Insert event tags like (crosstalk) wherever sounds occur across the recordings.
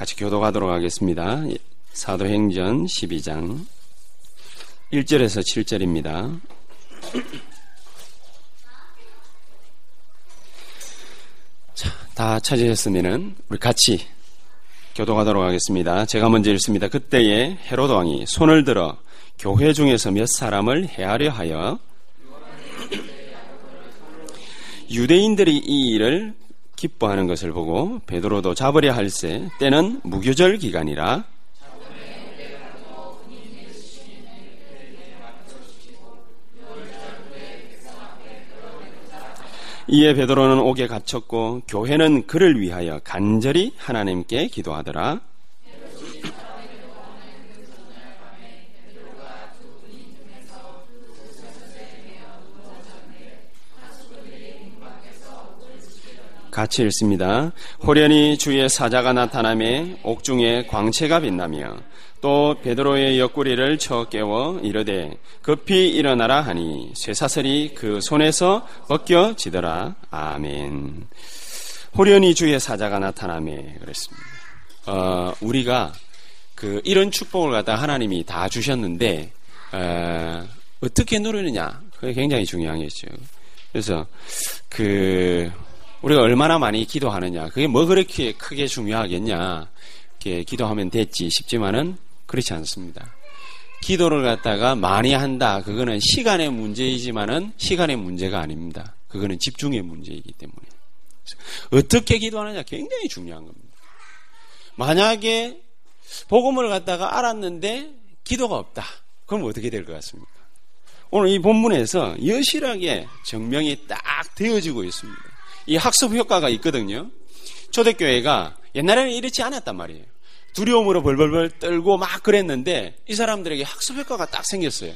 같이 교도하도록 하겠습니다. 예, 사도행전 12장 1절에서 7절입니다. 자, 다 찾으셨으면은 우리 같이 교도하도록 하겠습니다. 제가 먼저 읽습니다. 그때에 헤로드 왕이 손을 들어 교회 중에서 몇 사람을 해하려 하여 유대인들이 이 일을 기뻐하는 것을 보고 베드로도 잡으려 할세 때는 무교절 기간이라 이에 베드로는 옥에 갇혔고 교회는 그를 위하여 간절히 하나님께 기도하더라. 같이 읽습니다. 호련히 주의 사자가 나타남에 옥중에 광채가 빛나며 또 베드로의 옆구리를 쳐 깨워 이르되 급히 일어나라 하니 쇠사슬이 그 손에서 벗겨지더라. 아멘. 호련히 주의 사자가 나타남에 그랬습니다. 어, 우리가 그 이런 축복을 갖다 하나님이 다 주셨는데 어, 어떻게 누리느냐 그게 굉장히 중요한 것이죠. 그래서 그 우리가 얼마나 많이 기도하느냐 그게 뭐 그렇게 크게 중요하겠냐 이렇게 기도하면 됐지 싶지만은 그렇지 않습니다. 기도를 갖다가 많이 한다 그거는 시간의 문제이지만은 시간의 문제가 아닙니다. 그거는 집중의 문제이기 때문에 어떻게 기도하느냐 굉장히 중요한 겁니다. 만약에 복음을 갖다가 알았는데 기도가 없다. 그럼 어떻게 될 것 같습니까? 오늘 이 본문에서 여실하게 증명이 딱 되어지고 있습니다. 이 학습 효과가 있거든요. 초대교회가 옛날에는 이렇지 않았단 말이에요. 두려움으로 벌벌벌 떨고 막 그랬는데 이 사람들에게 학습 효과가 딱 생겼어요.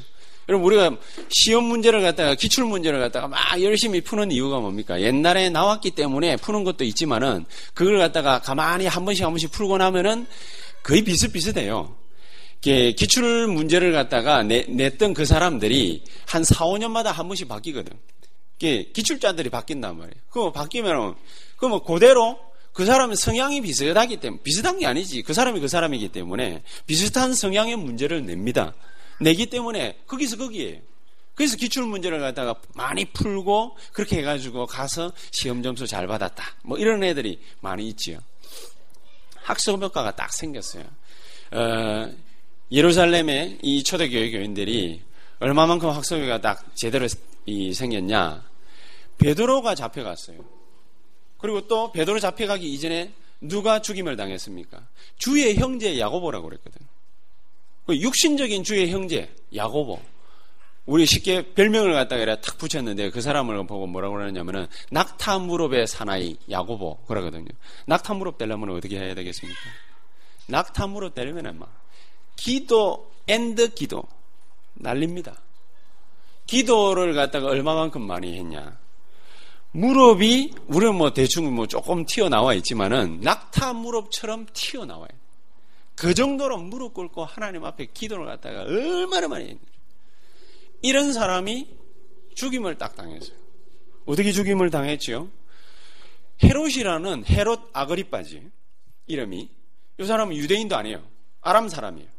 여러분 우리가 시험 문제를 갖다가 기출 문제를 갖다가 막 열심히 푸는 이유가 뭡니까? 옛날에 나왔기 때문에 푸는 것도 있지만은 그걸 갖다가 가만히 한 번씩 한 번씩 풀고 나면은 거의 비슷비슷해요. 기출 문제를 갖다가 내, 냈던 그 사람들이 한 4, 5년마다 한 번씩 바뀌거든. 기출자들이 바뀐단 말이에요. 그거 바뀌면, 그뭐 그대로 그 사람의 성향이 비슷하기 때문에, 비슷한 게 아니지. 그 사람이 그 사람이기 때문에 비슷한 성향의 문제를 냅니다. 내기 때문에 거기서 거기에요. 그래서 기출 문제를 갖다가 많이 풀고 그렇게 해가지고 가서 시험 점수 잘 받았다. 뭐 이런 애들이 많이 있지요. 학습 효과가 딱 생겼어요. 어, 예루살렘의 이 초대교회 교인들이 얼마만큼 학습 효과가 딱 제대로 이 생겼냐? 베드로가 잡혀갔어요. 그리고 또 베드로 잡혀가기 이전에 누가 죽임을 당했습니까? 주의 형제 야고보라고 그랬거든. 그 육신적인 주의 형제 야고보. 우리 쉽게 별명을 갖다가 이래 탁 붙였는데 그 사람을 보고 뭐라고 그러냐면은 낙타 무릎의 사나이 야고보 그러거든요. 낙타 무릎 되려면 어떻게 해야 되겠습니까? 낙타 무릎 되려면은 막 기도 and 기도 날립니다. 기도를 갖다가 얼마만큼 많이 했냐? 무릎이 우리는 뭐 대충 뭐 조금 튀어나와 있지만은 낙타 무릎처럼 튀어나와요. 그 정도로 무릎 꿇고 하나님 앞에 기도를 갖다가 얼마나 많이 했냐. 이런 사람이 죽임을 딱 당했어요. 어떻게 죽임을 당했지요? 헤롯이라는 헤롯 아그리빠지 이름이 이 사람은 유대인도 아니에요. 아람 사람이에요.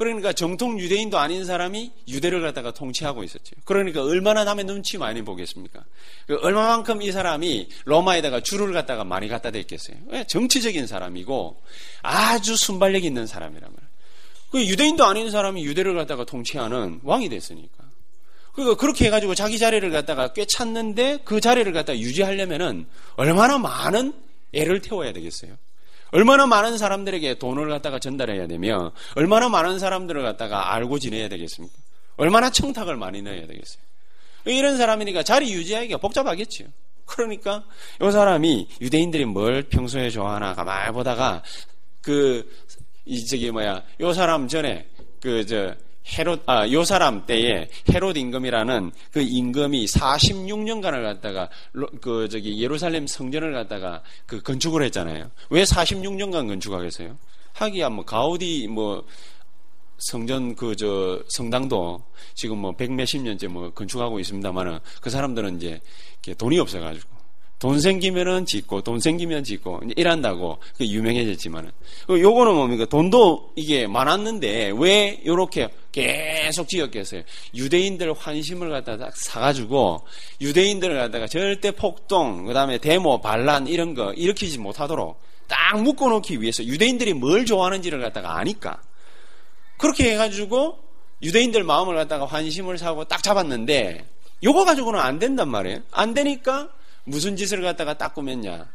그러니까 정통 유대인도 아닌 사람이 유대를 갖다가 통치하고 있었죠. 그러니까 얼마나 남의 눈치 많이 보겠습니까? 그 얼마만큼 이 사람이 로마에다가 줄을 갖다가 많이 갖다 댔겠어요. 정치적인 사람이고 아주 순발력 있는 말이에요. 그 유대인도 아닌 사람이 유대를 갖다가 통치하는 왕이 됐으니까. 그러니까 그렇게 해가지고 자기 자리를 갖다가 꽤 찾는데 그 자리를 갖다가 유지하려면은 얼마나 많은 애를 태워야 되겠어요. 얼마나 많은 사람들에게 돈을 갖다가 전달해야 되며 얼마나 많은 사람들을 갖다가 알고 지내야 되겠습니까? 얼마나 청탁을 많이 넣어야 되겠어요. 이런 사람이니까 자리 유지하기가 복잡하겠죠. 그러니까 이 사람이 유대인들이 뭘 평소에 좋아하나 가만히 보다가 그 이 저기 뭐야 요 사람 전에 그 저 헤롯 아 요 사람 때에 헤롯 임금이라는 그 임금이 46년간을 갖다가 그 저기 예루살렘 성전을 갖다가 그 건축을 했잖아요. 왜 46년간 건축하겠어요? 하기야 뭐 가우디 뭐 성전 그 저 성당도 지금 뭐 백 몇십 년째 뭐 건축하고 있습니다만은 그 사람들은 이제 돈이 없어가지고 돈 생기면은 짓고 돈 생기면 짓고 일한다고 그 유명해졌지만은. 그 요거는 뭡니까? 돈도 이게 많았는데 왜 요렇게 계속 지었겠어요? 유대인들 환심을 갖다가 사가지고 유대인들을 갖다가 절대 폭동 그 다음에 데모 반란 이런 거 일으키지 못하도록 딱 묶어놓기 위해서 유대인들이 뭘 좋아하는지를 갖다가 아니까. 그렇게 해가지고 유대인들 마음을 갖다가 환심을 사고 딱 잡았는데 요거 가지고는 안 된단 말이에요. 안 되니까 무슨 짓을 갖다가 딱 꾸몄냐.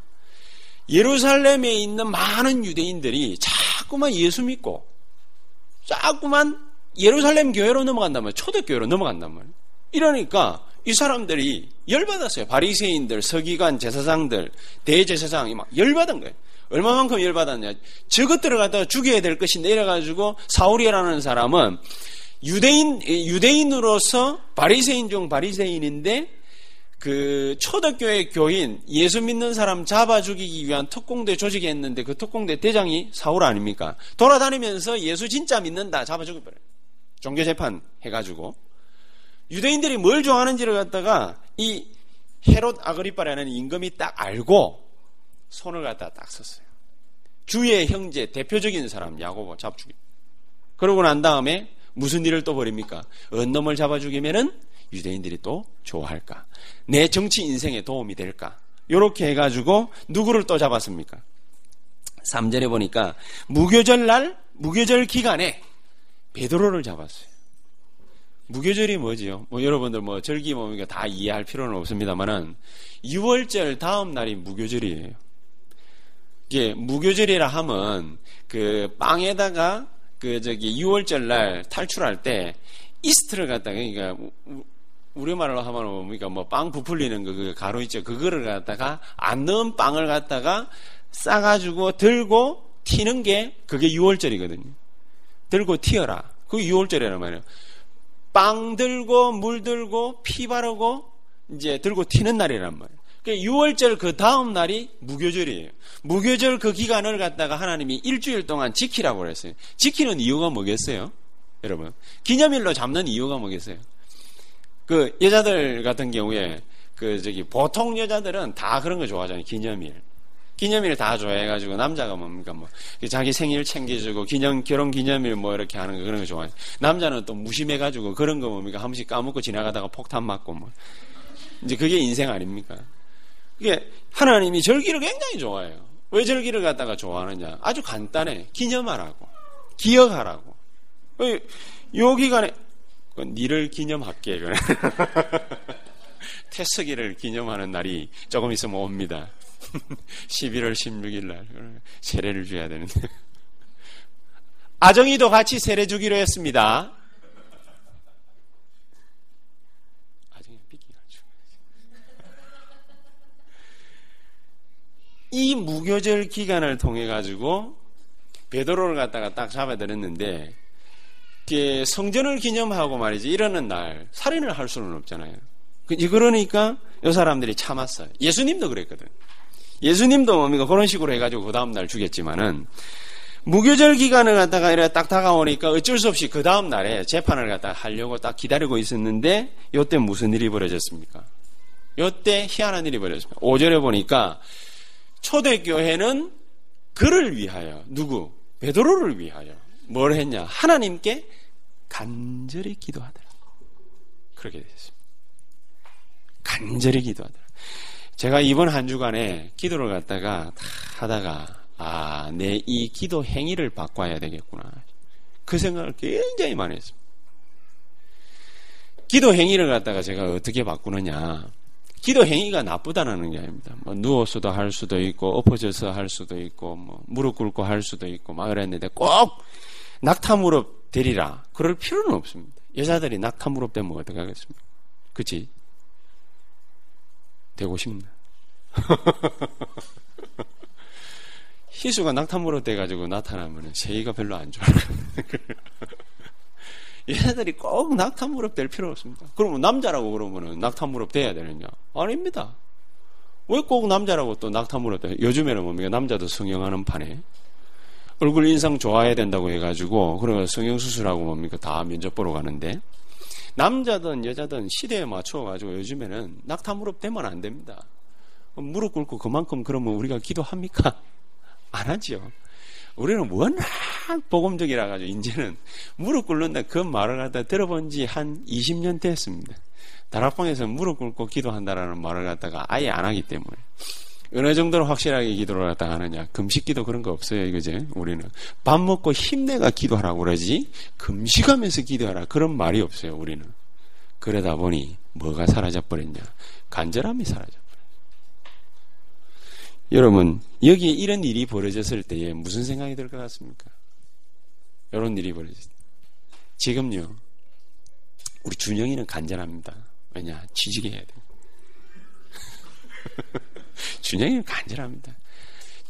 예루살렘에 있는 많은 유대인들이 자꾸만 예수 믿고 자꾸만 예루살렘 교회로 넘어간단 말이에요. 초대교회로 넘어간단 말이에요. 이러니까 이 사람들이 열받았어요. 바리새인들, 서기관, 제사장들, 대제사장이 막 열받은 거예요. 얼마만큼 열받았냐. 저것들을 갖다가 죽여야 될 것인데 이래가지고 사울이라는 사람은 유대인, 유대인으로서 바리새인 중 바리새인인데 그 초대교회 교인 예수 믿는 사람 잡아 죽이기 위한 특공대 조직이 했는데 그 특공대 대장이 사울 아닙니까? 돌아다니면서 예수 진짜 믿는다 잡아 죽여버려요. 종교 재판 해가지고 유대인들이 뭘 좋아하는지를 갖다가 이 헤롯 아그리빠라는 임금이 딱 알고 손을 갖다 딱 썼어요. 주의 형제 대표적인 사람 야고보 잡 죽이. 그러고 난 다음에 무슨 일을 또 벌입니까? 언놈을 잡아 죽이면은 유대인들이 또 좋아할까? 내 정치 인생에 도움이 될까? 이렇게 해가지고 누구를 또 잡았습니까? 3절에 보니까 무교절 날, 무교절 기간에 베드로를 잡았어요. 무교절이 뭐지요? 뭐 여러분들 뭐 절기 뭡니까 다 이해할 필요는 없습니다만은 6월절 다음 날이 무교절이에요. 이게 무교절이라 하면 그 빵에다가 그 저기 6월절 날 탈출할 때 이스트를 갖다가 그러니까 우리말로 하면 뭡니까 뭐 빵 부풀리는 거 그 가루 있죠 그거를 갖다가 안 넣은 빵을 갖다가 싸가지고 들고 튀는 게 그게 6월절이거든요. 들고 튀어라. 그게 6월절이란 말이에요. 빵 들고 물 들고 피 바르고 이제 들고 튀는 날이란 말이에요. 그러니까 6월절 그 다음 날이 무교절이에요. 무교절 그 기간을 갖다가 하나님이 일주일 동안 지키라고 그랬어요. 지키는 이유가 뭐겠어요? 여러분. 기념일로 잡는 이유가 뭐겠어요? 그 여자들 같은 경우에 그 저기 보통 여자들은 다 그런 거 좋아하잖아요. 기념일. 기념일 다 좋아해가지고 남자가 뭡니까 뭐 자기 생일 챙겨주고 기념 결혼 기념일 뭐 이렇게 하는 거 그런 거 좋아해. 남자는 또 무심해가지고 그런 거 뭡니까 한 번씩 까먹고 지나가다가 폭탄 맞고 뭐 이제 그게 인생 아닙니까? 이게 하나님이 절기를 굉장히 좋아해요. 왜 절기를 갖다가 좋아하느냐? 아주 간단해. 기념하라고, 기억하라고. 요 기간에 니를 기념할게. (laughs) 태석이를 기념하는 날이 조금 있으면 옵니다. (laughs) 11월 16일 날 세례를 줘야 되는데. 아정이도 같이 세례 주기로 했습니다. 아정이 삐끼가지고. 이 무교절 기간을 통해 가지고 베드로를 갖다가 딱 잡아들였는데 성전을 기념하고 말이지 이러는 날 살인을 할 수는 없잖아요. 그, 그러니까 이 사람들이 참았어요. 예수님도 그랬거든. 예수님도 뭡니까 그런 식으로 해가지고 그 다음 날 죽였지만은 무교절 기간을 갖다가 이래 딱 다가오니까 어쩔 수 없이 그 다음 날에 재판을 갖다 하려고 딱 기다리고 있었는데 요때 무슨 일이 벌어졌습니까? 요때 희한한 일이 벌어졌습니다. 5절에 보니까 초대교회는 그를 위하여 누구? 베드로를 위하여 뭘 했냐? 하나님께 간절히 기도하더라. 그렇게 되었습니다. 간절히 기도하더라. 제가 이번 한 주간에 기도를 갖다가 다 하다가 아, 내 이 기도 행위를 바꿔야 되겠구나. 그 생각을 굉장히 많이 했습니다. 기도 행위를 갖다가 제가 어떻게 바꾸느냐. 기도 행위가 나쁘다는 게 아닙니다. 뭐 누워서도 할 수도 있고 엎어져서 할 수도 있고 뭐 무릎 꿇고 할 수도 있고 막 그랬는데 꼭 낙타 무릎 대리라 그럴 필요는 없습니다. 여자들이 낙타 무릎 되면 어떡하겠습니까? 그치? 되고 싶나? (laughs) 희수가 낙타 무릎 돼가지고 나타나면 세이가 별로 안 좋아요. 얘네들이 (laughs) 꼭 낙타 무릎 될 필요 없습니다. 그러면 남자라고 그러면은 낙타 무릎 돼야 되느냐? 아닙니다. 왜 꼭 남자라고 또 낙타 무릎 돼? 요즘에는 뭡니까? 남자도 성형하는 판에 얼굴 인상 좋아야 된다고 해가지고 그러면 성형 수술하고 뭡니까? 다 면접 보러 가는데 남자든 여자든 시대에 맞춰가지고 요즘에는 낙타 무릎 되면 안 됩니다. 무릎 꿇고 그만큼 그러면 우리가 기도합니까? (laughs) 안 하죠. 우리는 워낙 복음적이라 가지고 이제는 무릎 꿇는다 그 말을 갖다 들어본 지 한 20년 됐습니다. 다락방에서 무릎 꿇고 기도한다라는 말을 갖다가 아예 안 하기 때문에 어느 정도로 확실하게 기도를 갖다 하느냐 금식기도 그런 거 없어요 이거지 우리는 밥 먹고 힘내가 기도하라고 그러지 금식하면서 기도하라 그런 말이 없어요 우리는 그러다 보니 뭐가 사라져 버렸냐 간절함이 사라져 여러분, 여기에 이런 일이 벌어졌을 때에 무슨 생각이 들 것 같습니까? 이런 일이 벌어졌을 때. 지금요, 우리 준영이는 간절합니다. 왜냐? 취직해야 돼. (laughs) 준영이는 간절합니다.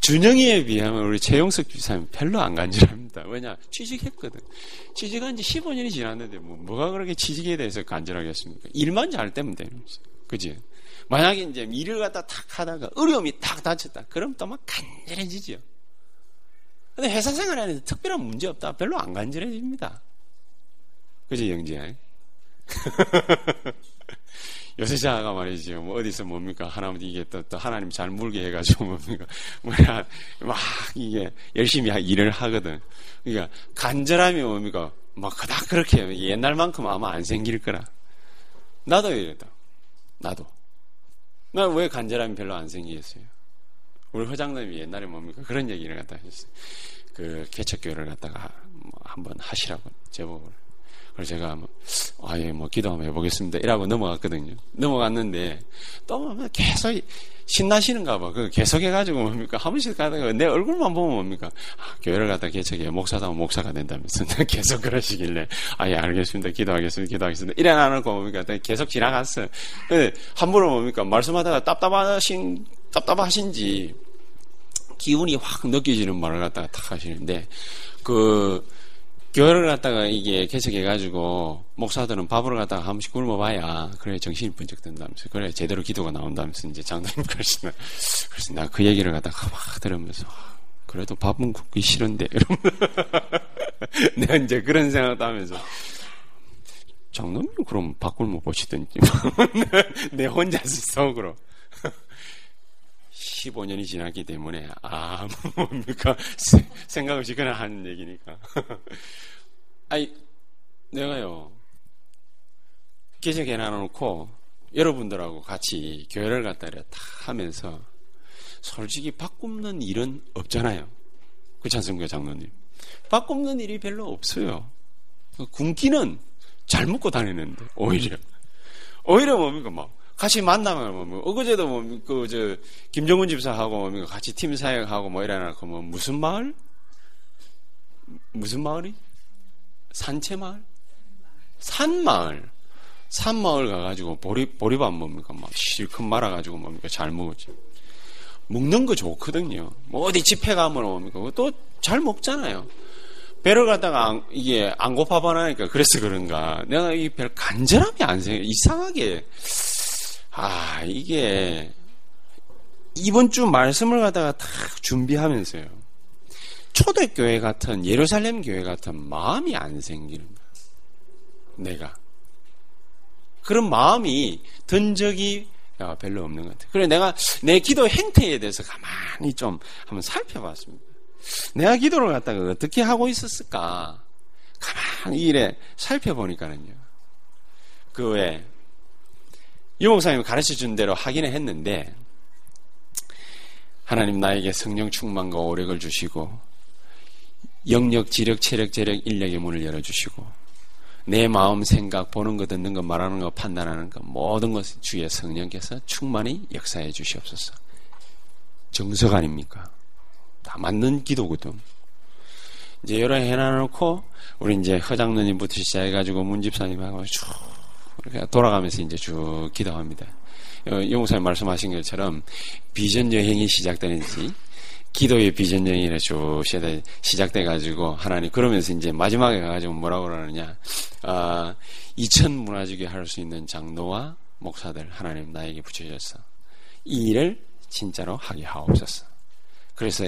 준영이에 비하면 우리 최용석 주사님 별로 안 간절합니다. 왜냐? 취직했거든. 취직한 지 15년이 지났는데 뭐, 뭐가 그렇게 취직에 대해서 간절하겠습니까? 일만 잘 되면 되는 거죠. 그지? 만약에 이제 일을 갖다 탁 하다가 어려움이 탁 닥쳤다. 그럼 또 막 간절해지죠. 근데 회사 생활 안에서 특별한 문제 없다. 별로 안 간절해집니다. 그지, 영지야? (laughs) 요새 자가 말이죠. 뭐 어디서 뭡니까? 하나님 이게 또, 또 하나님 잘 물게 해가지고 뭡니까? 뭐야, 막 이게 열심히 일을 하거든. 그러니까 간절함이 뭡니까? 막 그닥 그렇게 옛날만큼 아마 안 생길 거라. 나도 이랬다. 나도. 나 왜 간절함이 별로 안 생기겠어요? 우리 회장님이 옛날에 뭡니까? 그런 얘기를 갖다 하셨어요. 그 개척교회를 갖다가 뭐 한번 하시라고 제보를. 그래서 제가 뭐, 아 예 뭐 기도 한번 해보겠습니다. 이라고 넘어갔거든요. 넘어갔는데 또 계속 신나시는가 봐. 그 계속 해가지고 뭡니까? 한 번씩 가다가 내 얼굴만 보면 뭡니까? 아, 교회를 갖다 개척해. 목사다 목사가 된다면서. (laughs) 계속 그러시길래, 아, 예, 알겠습니다. 기도하겠습니다. 기도하겠습니다. 이래 나놓고 뭡니까? 계속 지나갔어요. 근데 함부로 뭡니까? 말씀하다가 답답하신, 답답하신지 기운이 확 느껴지는 말을 갖다가 탁 하시는데, 그, 교회를 갖다가 이게 개척해가지고 목사들은 밥을 갖다가 한 번씩 굶어봐야 그래 정신이 번쩍 든다면서. 그래 제대로 기도가 나온다면서 이제 장로님 그러시나. 그래서 나 그 얘기를 갖다가 막 들으면서 그래도 밥은 굶기 싫은데. 이러면 (laughs) 내가 이제 그런 생각도 하면서. 장로님 그럼 밥 굶어 보시든지. (laughs) 내 혼자서 속으로 15년이 지났기 때문에 아 (laughs) 뭡니까? 생각 없이 그냥 하는 얘기니까. (laughs) 아니 내가요 개척해 놔놓고 여러분들하고 같이 교회를 갖다 다 하면서 솔직히 바꾸는 일은 없잖아요. 않습니까 장로님. 바꾸는 일이 별로 없어요. 굶기는 잘 먹고 다니는데 오히려. 오히려 뭡니까? 막 같이 만나면 뭐, 어거제도 뭐, 그, 저, 김정은 집사하고 뭐, 같이 팀 사역하고 뭐 이래놓고 뭐, 무슨 마을? 무슨 마을이? 산채 마을? 산 마을. 산 마을 가가지고 보리, 보리밥 뭡니까? 막 실컷 말아가지고 뭡니까? 잘 먹었지. 먹는 거 좋거든요. 뭐 어디 집회 가면 뭡니까? 또 잘 먹잖아요. 배를 갖다가 안, 이게 안 고파봐나니까 그래서 그런가. 내가 이 별 간절함이 안 생겨. 이상하게. 아, 이게 이번 주 말씀을 갖다가 딱 준비하면서요. 초대교회 같은 예루살렘 교회 같은 마음이 안 생기는 거야. 내가 그런 마음이 든 적이 별로 없는 것 같아요. 그래 내가 내 기도 행태에 대해서 가만히 좀 한번 살펴봤습니다. 내가 기도를 갖다가 어떻게 하고 있었을까? 가만히 이래 살펴보니까는요. 그 외 유목사님이 가르쳐 준 대로 하기는 했는데 하나님 나에게 성령 충만과 오력을 주시고 영력, 지력, 체력, 재력, 인력의 문을 열어주시고 내 마음 생각 보는 거 듣는 거 말하는 거 판단하는 거 모든 것을 주의 성령께서 충만히 역사해 주시옵소서. 정석 아닙니까? 다 맞는 기도거든. 이제 여러 해놔놓고 우리 이제 허장로님부터 시작해가지고 문집사님하고 쭉 이렇게 돌아가면서 이제 쭉 기도합니다. 어, 용사님 말씀하신 것처럼 비전 여행이 시작되는지 기도의 비전 여행이 쭉 시작돼 가지고 하나님 그러면서 이제 마지막에 가가지고 뭐라고 그러느냐 아, 2천 문화주기 할 수 있는 장로와 목사들 하나님 나에게 붙여줬어. 이 일을 진짜로 하게 하옵소서. 그래서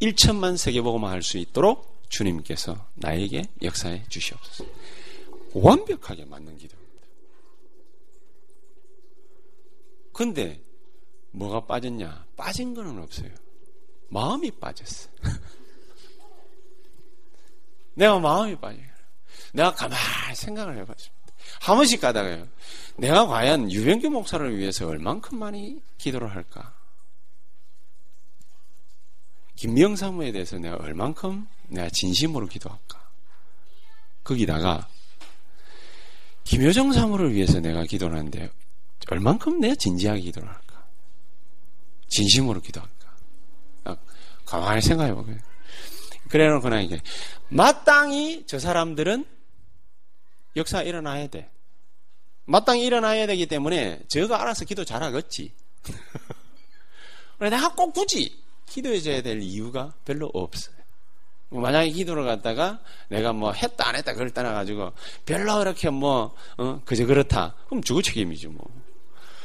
1천만 세계보고만 할 수 있도록 주님께서 나에게 역사해 주시옵소서. 완벽하게 맞는 기도입니다. 근데 뭐가 빠졌냐? 빠진 거는 없어요. 마음이 빠졌어. (laughs) 내가 마음이 빠져요. 내가 가만히 생각을 해봤습니다. 한 번씩 가다가요. 내가 과연 유병규 목사를 위해서 얼만큼 많이 기도를 할까? 김명 사무에 대해서 내가 얼만큼 내가 진심으로 기도할까? 거기다가 김효정 사무를 위해서 내가 기도를 하는데 얼만큼 내가 진지하게 기도를 할까? 진심으로 기도할까? 아, 가만히 생각해 보게. 그래 놓고 나 이게 마땅히 저 사람들은 역사 일어나야 돼. 마땅히 일어나야 되기 때문에 저가 알아서 기도 잘하겠지. (laughs) 그래 내가 꼭 굳이 기도해줘야 될 이유가 별로 없어요. 뭐 만약에 기도를 갖다가 내가 뭐 했다 안 했다 그걸 떠나가지고 별로 그렇게 뭐, 어, 그저 그렇다. 그럼 주고 책임이지 뭐.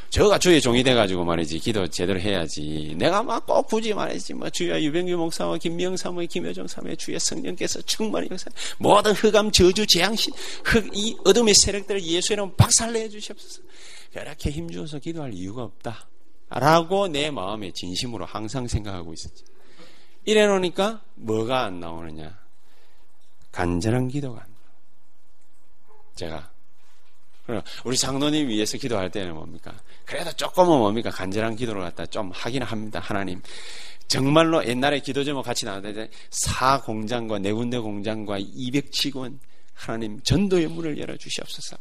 저가 주의 종이 돼가지고 말이지 기도 제대로 해야지. 내가 막 꼭 굳이 말이지 뭐 주여 유병규 목사와 김명 사모의 김효정 사모의 주의 성령께서 충만히 역사 모든 흑암 저주 재앙신 흑이 어둠의 세력들을 예수의 이름 박살내 주시옵소서. 그렇게 힘주어서 기도할 이유가 없다. 라고 내 마음에 진심으로 항상 생각하고 있었지. 이래 놓으니까 뭐가 안 나오느냐? 간절한 기도가 안 나와. 제가 우리 장로님 위해서 기도할 때는 뭡니까? 그래도 조금은 뭡니까? 간절한 기도를 갖다 좀 하긴 합니다. 하나님. 정말로 옛날에 기도 제목 같이 나왔는데 사 공장과 네 군데 공장과 200직원 하나님 전도의 문을 열어 주시옵소서.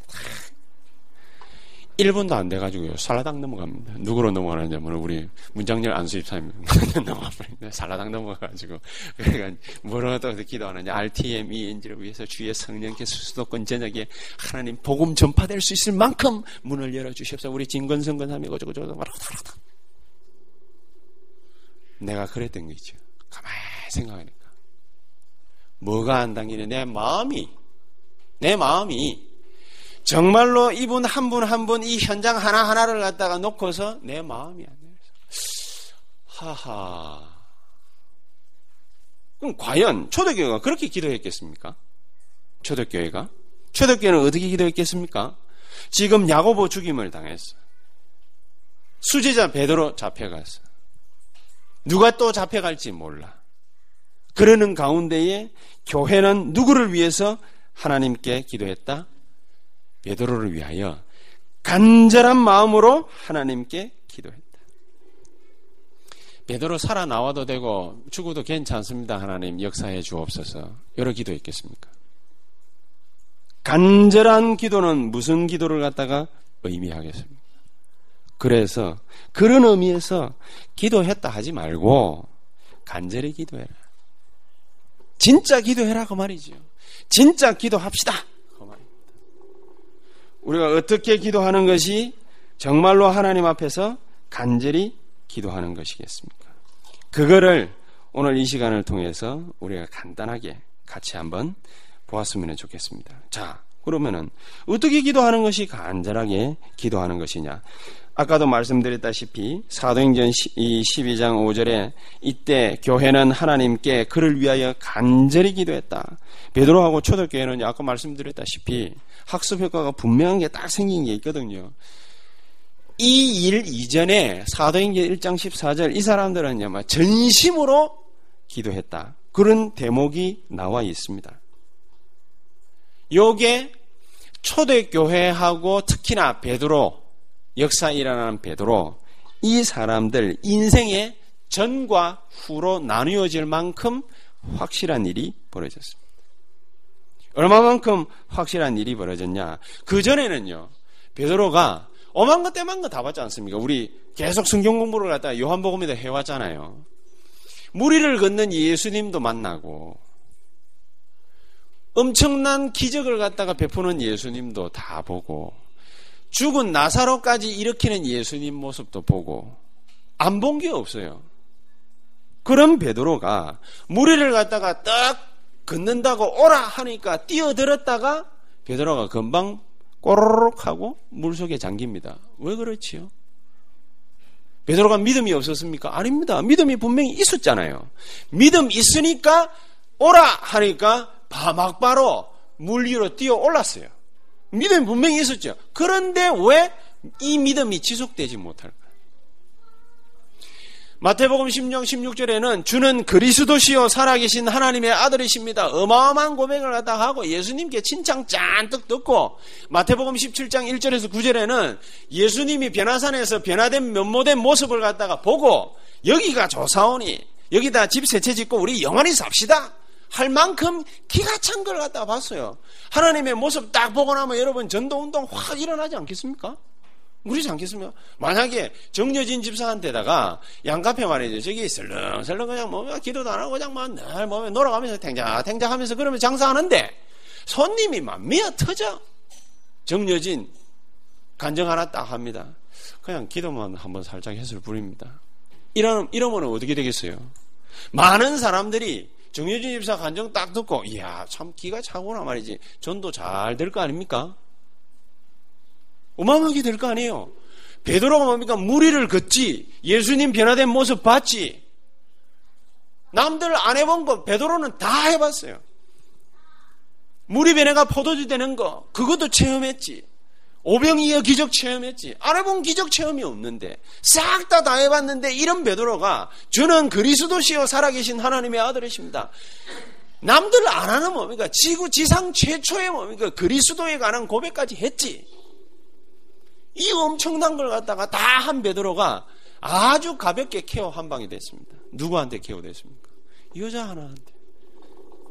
1분도 안 돼가지고요. 살라당 넘어갑니다. 누구로 넘어가느냐면 우리 문장열 안수입사님 (laughs) 넘어갑니다. 살라당 넘어가가지고 그러니까 뭐라고 기도하느냐 RTM ENG를 위해서 주의 성령께서 수도권 전역에 하나님 복음 전파될 수 있을 만큼 문을 열어주시옵소서 우리 진건성건하며 어쩌고저쩌고 말하고 내가 그랬던 거죠. 가만히 생각하니까 뭐가 안 당기냐 내 마음이 내 마음이 정말로 이분 한 분 한 분 이 현장 하나하나를 갖다가 놓고서 내 마음이 안 돼요. 하하. 그럼 과연 초대교회가 그렇게 기도했겠습니까? 초대교회가? 초대교회는 어떻게 기도했겠습니까? 지금 야고보 죽임을 당했어. 수제자 베드로 잡혀갔어. 누가 또 잡혀갈지 몰라. 그러는 가운데에 교회는 누구를 위해서 하나님께 기도했다? 베드로를 위하여 간절한 마음으로 하나님께 기도했다. 베드로 살아 나와도 되고 죽어도 괜찮습니다. 하나님 역사해 주옵소서. 여러 기도했겠습니까? 간절한 기도는 무슨 기도를 갖다가 의미하겠습니까? 그래서 그런 의미에서 기도했다 하지 말고 간절히 기도해라. 진짜 기도해라 그 말이죠. 진짜 기도합시다. 우리가 어떻게 기도하는 것이 정말로 하나님 앞에서 간절히 기도하는 것이겠습니까? 그거를 오늘 이 시간을 통해서 우리가 간단하게 같이 한번 보았으면 좋겠습니다. 자, 그러면은 어떻게 기도하는 것이 간절하게 기도하는 것이냐? 아까도 말씀드렸다시피 사도행전 12장 5절에 이때 교회는 하나님께 그를 위하여 간절히 기도했다. 베드로하고 초대교회는 아까 말씀드렸다시피 학습 효과가 분명한 게 딱 생긴 게 있거든요. 이 일 이전에 사도행전 1장 14절 이 사람들은요, 뭐 전심으로 기도했다. 그런 대목이 나와 있습니다. 요게 초대교회하고 특히나 베드로 역사 일어나는 베드로 이 사람들 인생의 전과 후로 나누어질 만큼 확실한 일이 벌어졌습니다. 얼마만큼 확실한 일이 벌어졌냐? 그 전에는요. 베드로가 오만 것 때만 거 다 봤지 않습니까? 우리 계속 성경 공부를 갖다가 요한복음에도 해왔잖아요. 무리를 걷는 예수님도 만나고 엄청난 기적을 갖다가 베푸는 예수님도 다 보고 죽은 나사로까지 일으키는 예수님 모습도 보고 안 본 게 없어요. 그런 베드로가 무리를 갖다가 딱 걷는다고 오라 하니까 뛰어들었다가 베드로가 금방 꼬르륵 하고 물속에 잠깁니다. 왜 그렇지요? 베드로가 믿음이 없었습니까? 아닙니다. 믿음이 분명히 있었잖아요. 믿음 있으니까 오라 하니까 막바로 물 위로 뛰어 올랐어요. 믿음이 분명히 있었죠. 그런데 왜 이 믿음이 지속되지 못할까? 마태복음 10장 16절에는 주는 그리스도시요 살아계신 하나님의 아들이십니다. 어마어마한 고백을 갖다 하고 예수님께 칭찬 잔뜩 듣고 마태복음 17장 1절에서 9절에는 예수님이 변화산에서 변화된 면모된 모습을 갖다가 보고 여기가 조사오니 여기다 집 세채 짓고 우리 영원히 삽시다. 할 만큼 기가 찬 걸 갖다가 봤어요. 하나님의 모습 딱 보고 나면 여러분 전도운동 확 일어나지 않겠습니까? 그러지 않겠습니까? 만약에 정여진 집사한테다가 양카페 말이죠. 저기 슬렁슬렁 그냥 뭐 기도도 안 하고 그냥 뭐늘 몸에 놀아가면서 탱자탱자 하면서 그러면 장사하는데 손님이 막 미어 터져. 정여진 간정 하나 딱 합니다. 그냥 기도만 한번 살짝 했을 뿐입니다. 이러, 이러면 어떻게 되겠어요? 많은 사람들이 정여진 집사 간정 딱 듣고 이야 참 기가 차구나 말이지 전도 잘 될 거 아닙니까? 어마어마하게 될 거 아니에요. 베드로가 뭡니까? 무리를 걷지. 예수님 변화된 모습 봤지. 남들 안 해본 거 베드로는 다 해봤어요. 무리 변화가 포도주 되는 거 그것도 체험했지. 오병이어 기적 체험했지. 안 해본 기적 체험이 없는데 싹 다 다 해봤는데 이런 베드로가 주는 그리스도시요 살아계신 하나님의 아들이십니다. 남들 안 하는 뭡니까? 지구 지상 최초의 뭡니까? 그리스도에 관한 고백까지 했지. 이 엄청난 걸 갖다가 다 한 베드로가 아주 가볍게 케어 한 방이 됐습니다. 누구한테 케어 됐습니까? 여자 하나한테,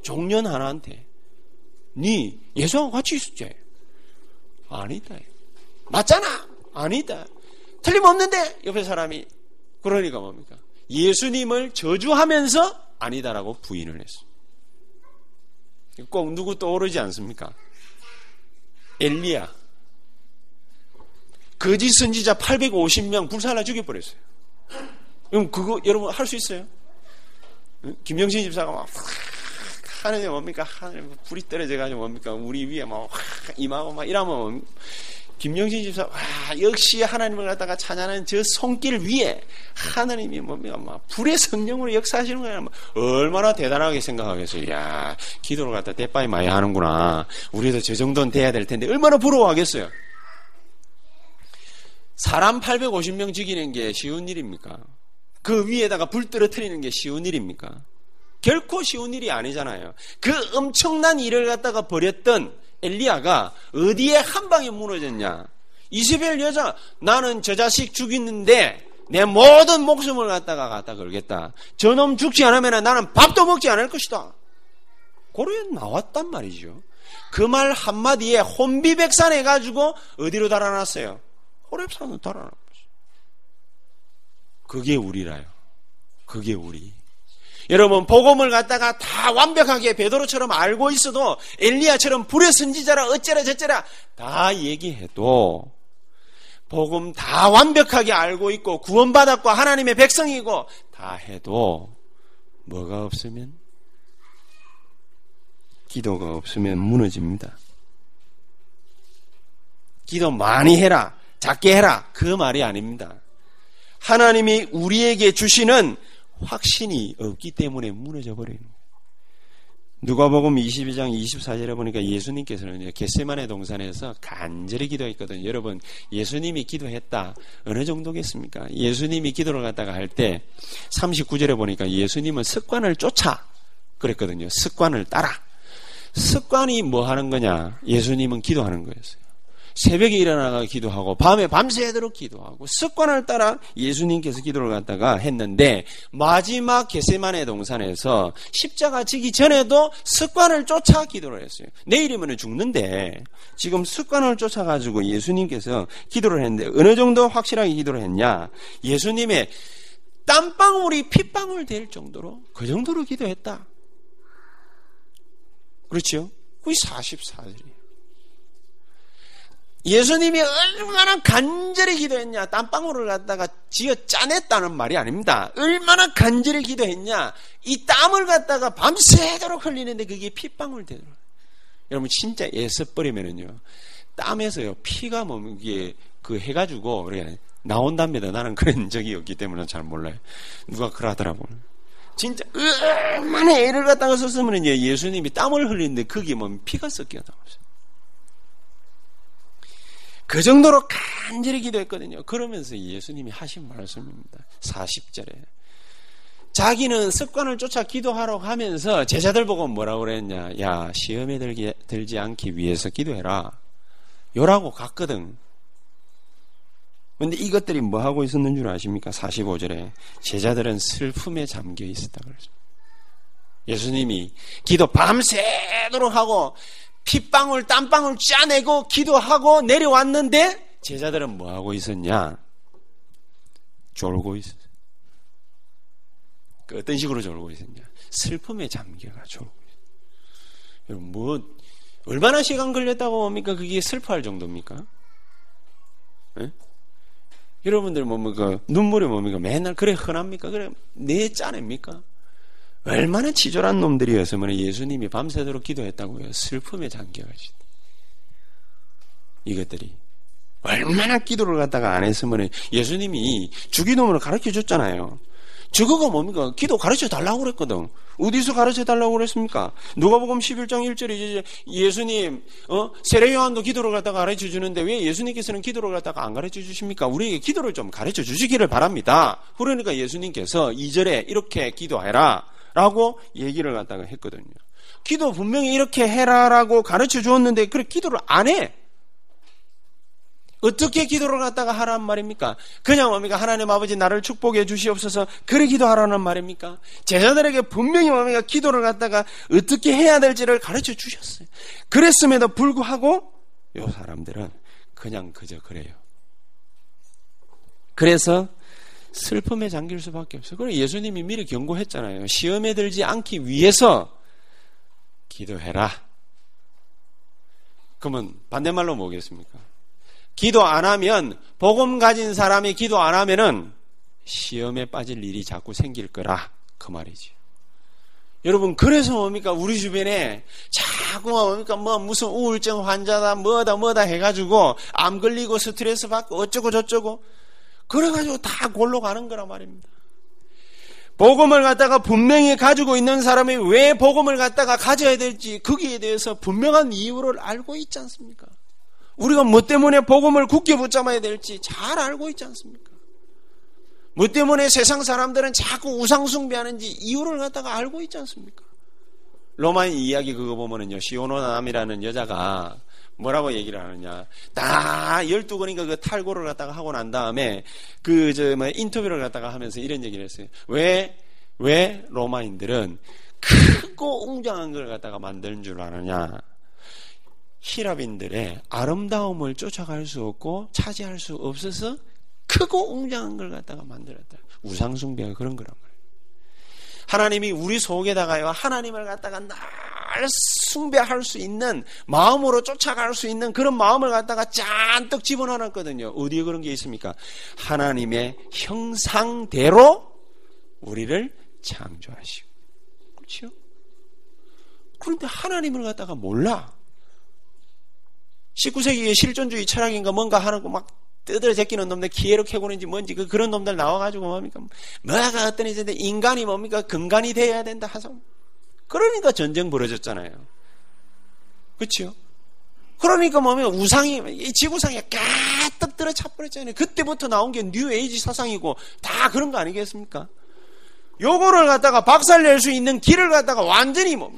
종년 하나한테, 네 예수하고 같이 있었지? 아니다. 맞잖아. 아니다. 틀림없는데 옆에 사람이 그러니까 뭡니까? 예수님을 저주하면서 아니다라고 부인을 했어. 꼭 누구 떠오르지 않습니까? 엘리야. 거짓 선지자 850명 불살라 죽여버렸어요. 그럼 그거 여러분 할 수 있어요? 김영신 집사가 막 하늘에 뭡니까? 하늘에 불이 떨어져가지고 뭡니까? 우리 위에 막 임하고 막 이러면 김영신 집사, 와, 역시 하나님을 갖다가 찬양하는 저 손길 위에 하나님이 뭡니까? 막 불의 성령으로 역사하시는 거야. 얼마나 대단하게 생각하겠어요. 야, 기도를 갖다 대빠이 많이 하는구나. 우리도 저 정도는 돼야 될 텐데 얼마나 부러워하겠어요. 사람 850명 죽이는 게 쉬운 일입니까? 그 위에다가 불 떨어뜨리는 게 쉬운 일입니까? 결코 쉬운 일이 아니잖아요. 그 엄청난 일을 갖다가 벌였던 엘리야가 어디에 한 방에 무너졌냐? 이스벨 여자 나는 저 자식 죽이는데 내 모든 목숨을 갖다가 갖다 걸겠다. 저놈 죽지 않으면 나는 밥도 먹지 않을 것이다. 고로에 나왔단 말이죠. 그 말 한마디에 혼비백산해 가지고 어디로 달아났어요? 호랩산으로 달아난 거죠. 그게 우리라요. 그게 우리. 여러분 복음을 갖다가 다 완벽하게 베드로처럼 알고 있어도 엘리야처럼 불의 선지자라 어쩌라 저쩌라 다 얘기해도 복음 다 완벽하게 알고 있고 구원받았고 하나님의 백성이고 다 해도 뭐가 없으면 기도가 없으면 무너집니다. 기도 많이 해라. 작게 해라. 그 말이 아닙니다. 하나님이 우리에게 주시는 확신이 없기 때문에 무너져 버리는 거예요. 누가복음 22장 24절에 보니까 예수님께서는 겟세만의 동산에서 간절히 기도했거든요. 여러분, 예수님이 기도했다. 어느 정도겠습니까? 예수님이 기도를 갖다가 할 때 39절에 보니까 예수님은 습관을 쫓아 그랬거든요. 습관을 따라. 습관이 뭐 하는 거냐? 예수님은 기도하는 거였어요. 새벽에 일어나가 기도하고 밤에 밤새도록 기도하고 습관을 따라 예수님께서 기도를 갖다가 했는데 마지막 게세만의 동산에서 십자가 지기 전에도 습관을 쫓아 기도를 했어요. 내일이면 죽는데 지금 습관을 쫓아 가지고 예수님께서 기도를 했는데 어느 정도 확실하게 기도를 했냐? 예수님의 땀방울이 핏방울 될 정도로 그 정도로 기도했다. 그렇죠? 그게 44절이에요. 예수님이 얼마나 간절히 기도했냐. 땀방울을 갖다가 지어 짜냈다는 말이 아닙니다. 얼마나 간절히 기도했냐. 이 땀을 갖다가 밤새도록 흘리는데 그게 핏방울 되더라. 여러분 진짜 애써버리면은요. 땀에서요. 피가 뭡니게 그 해 가지고 그래 나온답니다. 나는 그런 적이 없기 때문에 잘 몰라요. 누가 그러더라고. 진짜 얼마나 애를 갖다가 썼으면 예수님이 땀을 흘리는데 그게 뭐 피가 섞여 나왔어요. 그 정도로 간절히 기도했거든요. 그러면서 예수님이 하신 말씀입니다. 40절에. 자기는 습관을 쫓아 기도하러 가면서 제자들 보고 뭐라고 그랬냐. 야, 시험에 들기, 들지 않기 위해서 기도해라. 요라고 갔거든. 근데 이것들이 뭐 하고 있었는 줄 아십니까? 45절에. 제자들은 슬픔에 잠겨 있었다 그랬죠. 예수님이 기도 밤새도록 하고 핏방울 땀방울 짜내고 기도하고 내려왔는데 제자들은 뭐 하고 있었냐? 졸고 있었어. 그 어떤 식으로 졸고 있었냐? 슬픔에 잠겨가 졸고 있어. 여러분 뭐 얼마나 시간 걸렸다고 봅니까? 그게 슬퍼할 정도입니까? 네? 여러분들 뭡니까? 눈물이 뭡니까? 맨날 그래 흔합니까? 그래 내 짜냅니까? 얼마나 치졸한 놈들이었으면 예수님이 밤새도록 기도했다고요. 슬픔에 잠겨가지고. 이것들이. 얼마나 기도를 갖다가 안 했으면 예수님이 주기도문을 가르쳐 줬잖아요. 저거가 뭡니까? 기도 가르쳐 달라고 그랬거든. 어디서 가르쳐 달라고 그랬습니까? 누가복음 11장 1절에 이제 예수님, 어? 세례 요한도 기도를 갖다가 가르쳐 주는데 왜 예수님께서는 기도를 갖다가 안 가르쳐 주십니까? 우리에게 기도를 좀 가르쳐 주시기를 바랍니다. 그러니까 예수님께서 2절에 이렇게 기도해라. 라고 얘기를 갖다가 했거든요. 기도 분명히 이렇게 해라라고 가르쳐 주었는데 그래 기도를 안 해. 어떻게 기도를 갖다가 하란 말입니까? 그냥 뭡니까? 하나님 아버지 나를 축복해 주시옵소서 그래 기도하라는 말입니까? 제자들에게 분명히 뭡니까? 기도를 갖다가 어떻게 해야 될지를 가르쳐 주셨어요. 그랬음에도 불구하고 요 사람들은 그냥 그저 그래요. 그래서 슬픔에 잠길 수밖에 없어요. 그래 예수님이 미리 경고했잖아요. 시험에 들지 않기 위해서 기도해라. 그러면 반대말로 뭐겠습니까? 기도 안 하면 복음 가진 사람이 기도 안 하면은 시험에 빠질 일이 자꾸 생길 거라 그 말이지. 여러분 그래서 뭡니까 우리 주변에 자꾸 뭡니까 뭐 무슨 우울증 환자다 뭐다 뭐다 해가지고 암 걸리고 스트레스 받고 어쩌고 저쩌고 그래가지고 다 골로 가는 거란 말입니다. 복음을 갖다가 분명히 가지고 있는 사람이 왜 복음을 갖다가 가져야 될지 거기에 대해서 분명한 이유를 알고 있지 않습니까? 우리가 뭐 때문에 복음을 굳게 붙잡아야 될지 잘 알고 있지 않습니까? 뭐 때문에 세상 사람들은 자꾸 우상숭배하는지 이유를 갖다가 알고 있지 않습니까? 로마인 이야기 그거 보면은요, 시오노남이라는 여자가 뭐라고 얘기를 하느냐. 다 12권인가 그 탈고를 갖다가 하고 난 다음에 그, 저, 뭐, 인터뷰를 갖다가 하면서 이런 얘기를 했어요. 왜, 왜 로마인들은 크고 웅장한 걸 갖다가 만드는 줄 아느냐. 히랍인들의 아름다움을 쫓아갈 수 없고 차지할 수 없어서 크고 웅장한 걸 갖다가 만들었다. 우상숭배가 그런 거란 말이에요. 하나님이 우리 속에다가요, 하나님을 갖다가 날 숭배할 수 있는, 마음으로 쫓아갈 수 있는 그런 마음을 갖다가 잔뜩 집어넣었거든요. 어디에 그런 게 있습니까? 하나님의 형상대로 우리를 창조하시고. 그렇죠? 그런데 하나님을 갖다가 몰라. 19세기의 실존주의 철학인가 뭔가 하는 거 막 뜯어 제끼는 놈들 기회로 캐고는지 뭔지 그 그런 놈들 나와가지고 뭡니까 뭐가 어떤 이제 인간이 뭡니까 근간이 돼야 된다 하죠. 그러니까 전쟁 벌어졌잖아요. 그렇죠? 그러니까 뭐면 우상이 이 지구상에 가득 들어 차버렸잖아요. 그때부터 나온 게 뉴에이지 사상이고 다 그런 거 아니겠습니까? 요거를 갖다가 박살낼 수 있는 길을 갖다가 완전히 뭐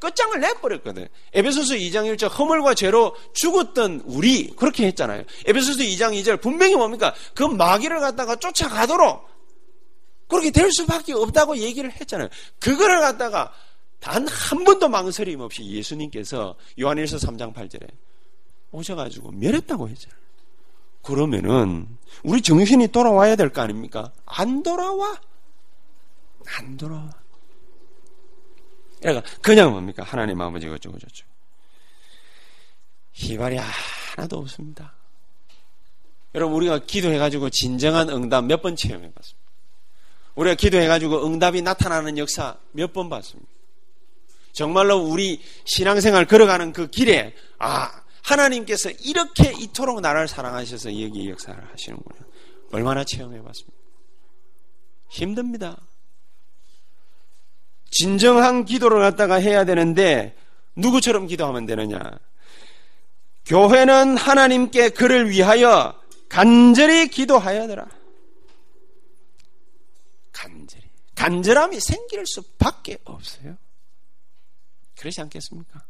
끝장을 내버렸거든. 에베소서 2장 1절 허물과 죄로 죽었던 우리 그렇게 했잖아요. 에베소서 2장 2절 분명히 뭡니까? 그 마귀를 갖다가 쫓아가도록 그렇게 될 수밖에 없다고 얘기를 했잖아요. 그거를 갖다가 단 한 번도 망설임 없이 예수님께서 요한일서 3장 8절에 오셔가지고 멸했다고 했잖아요. 그러면은 우리 정신이 돌아와야 될 거 아닙니까? 안 돌아와. 안 돌아와. 그러니까 그냥 뭡니까? 하나님 아버지 어쩌고 저쩌고. 희발이 하나도 없습니다. 여러분 우리가 기도해가지고 진정한 응답 몇 번 체험해봤습니다. 우리가 기도해가지고 응답이 나타나는 역사 몇 번 봤습니다. 정말로 우리 신앙생활 걸어가는 그 길에 아 하나님께서 이렇게 이토록 나를 사랑하셔서 여기 역사를 하시는구나. 얼마나 체험해봤습니까? 힘듭니다. 진정한 기도를 갖다가 해야 되는데 누구처럼 기도하면 되느냐? 교회는 하나님께 그를 위하여 간절히 기도하여야 되라. 간절함이 생길 수밖에 없어요. 그렇지 않겠습니까?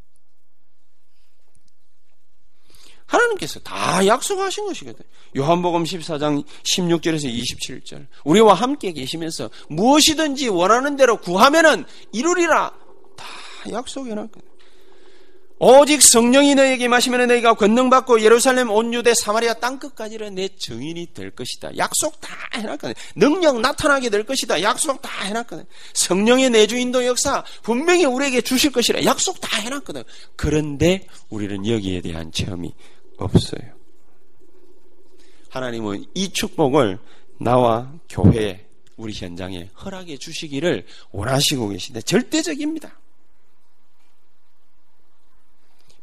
하나님께서 다 약속하신 것이거든. 요한복음 14장 16절에서 27절. 우리와 함께 계시면서 무엇이든지 원하는 대로 구하면은 이루리라. 다 약속해 놨거든. 오직 성령이 너에게 마시면 너희가 권능받고 예루살렘 온 유대 사마리아 땅끝까지는 내 증인이 될 것이다. 약속 다 해놨거든. 능력 나타나게 될 것이다. 약속 다 해놨거든. 성령의 내주인도 역사 분명히 우리에게 주실 것이라 약속 다 해놨거든. 그런데 우리는 여기에 대한 체험이 없어요. 하나님은 이 축복을 나와 교회 우리 현장에 허락해 주시기를 원하시고 계신데 절대적입니다.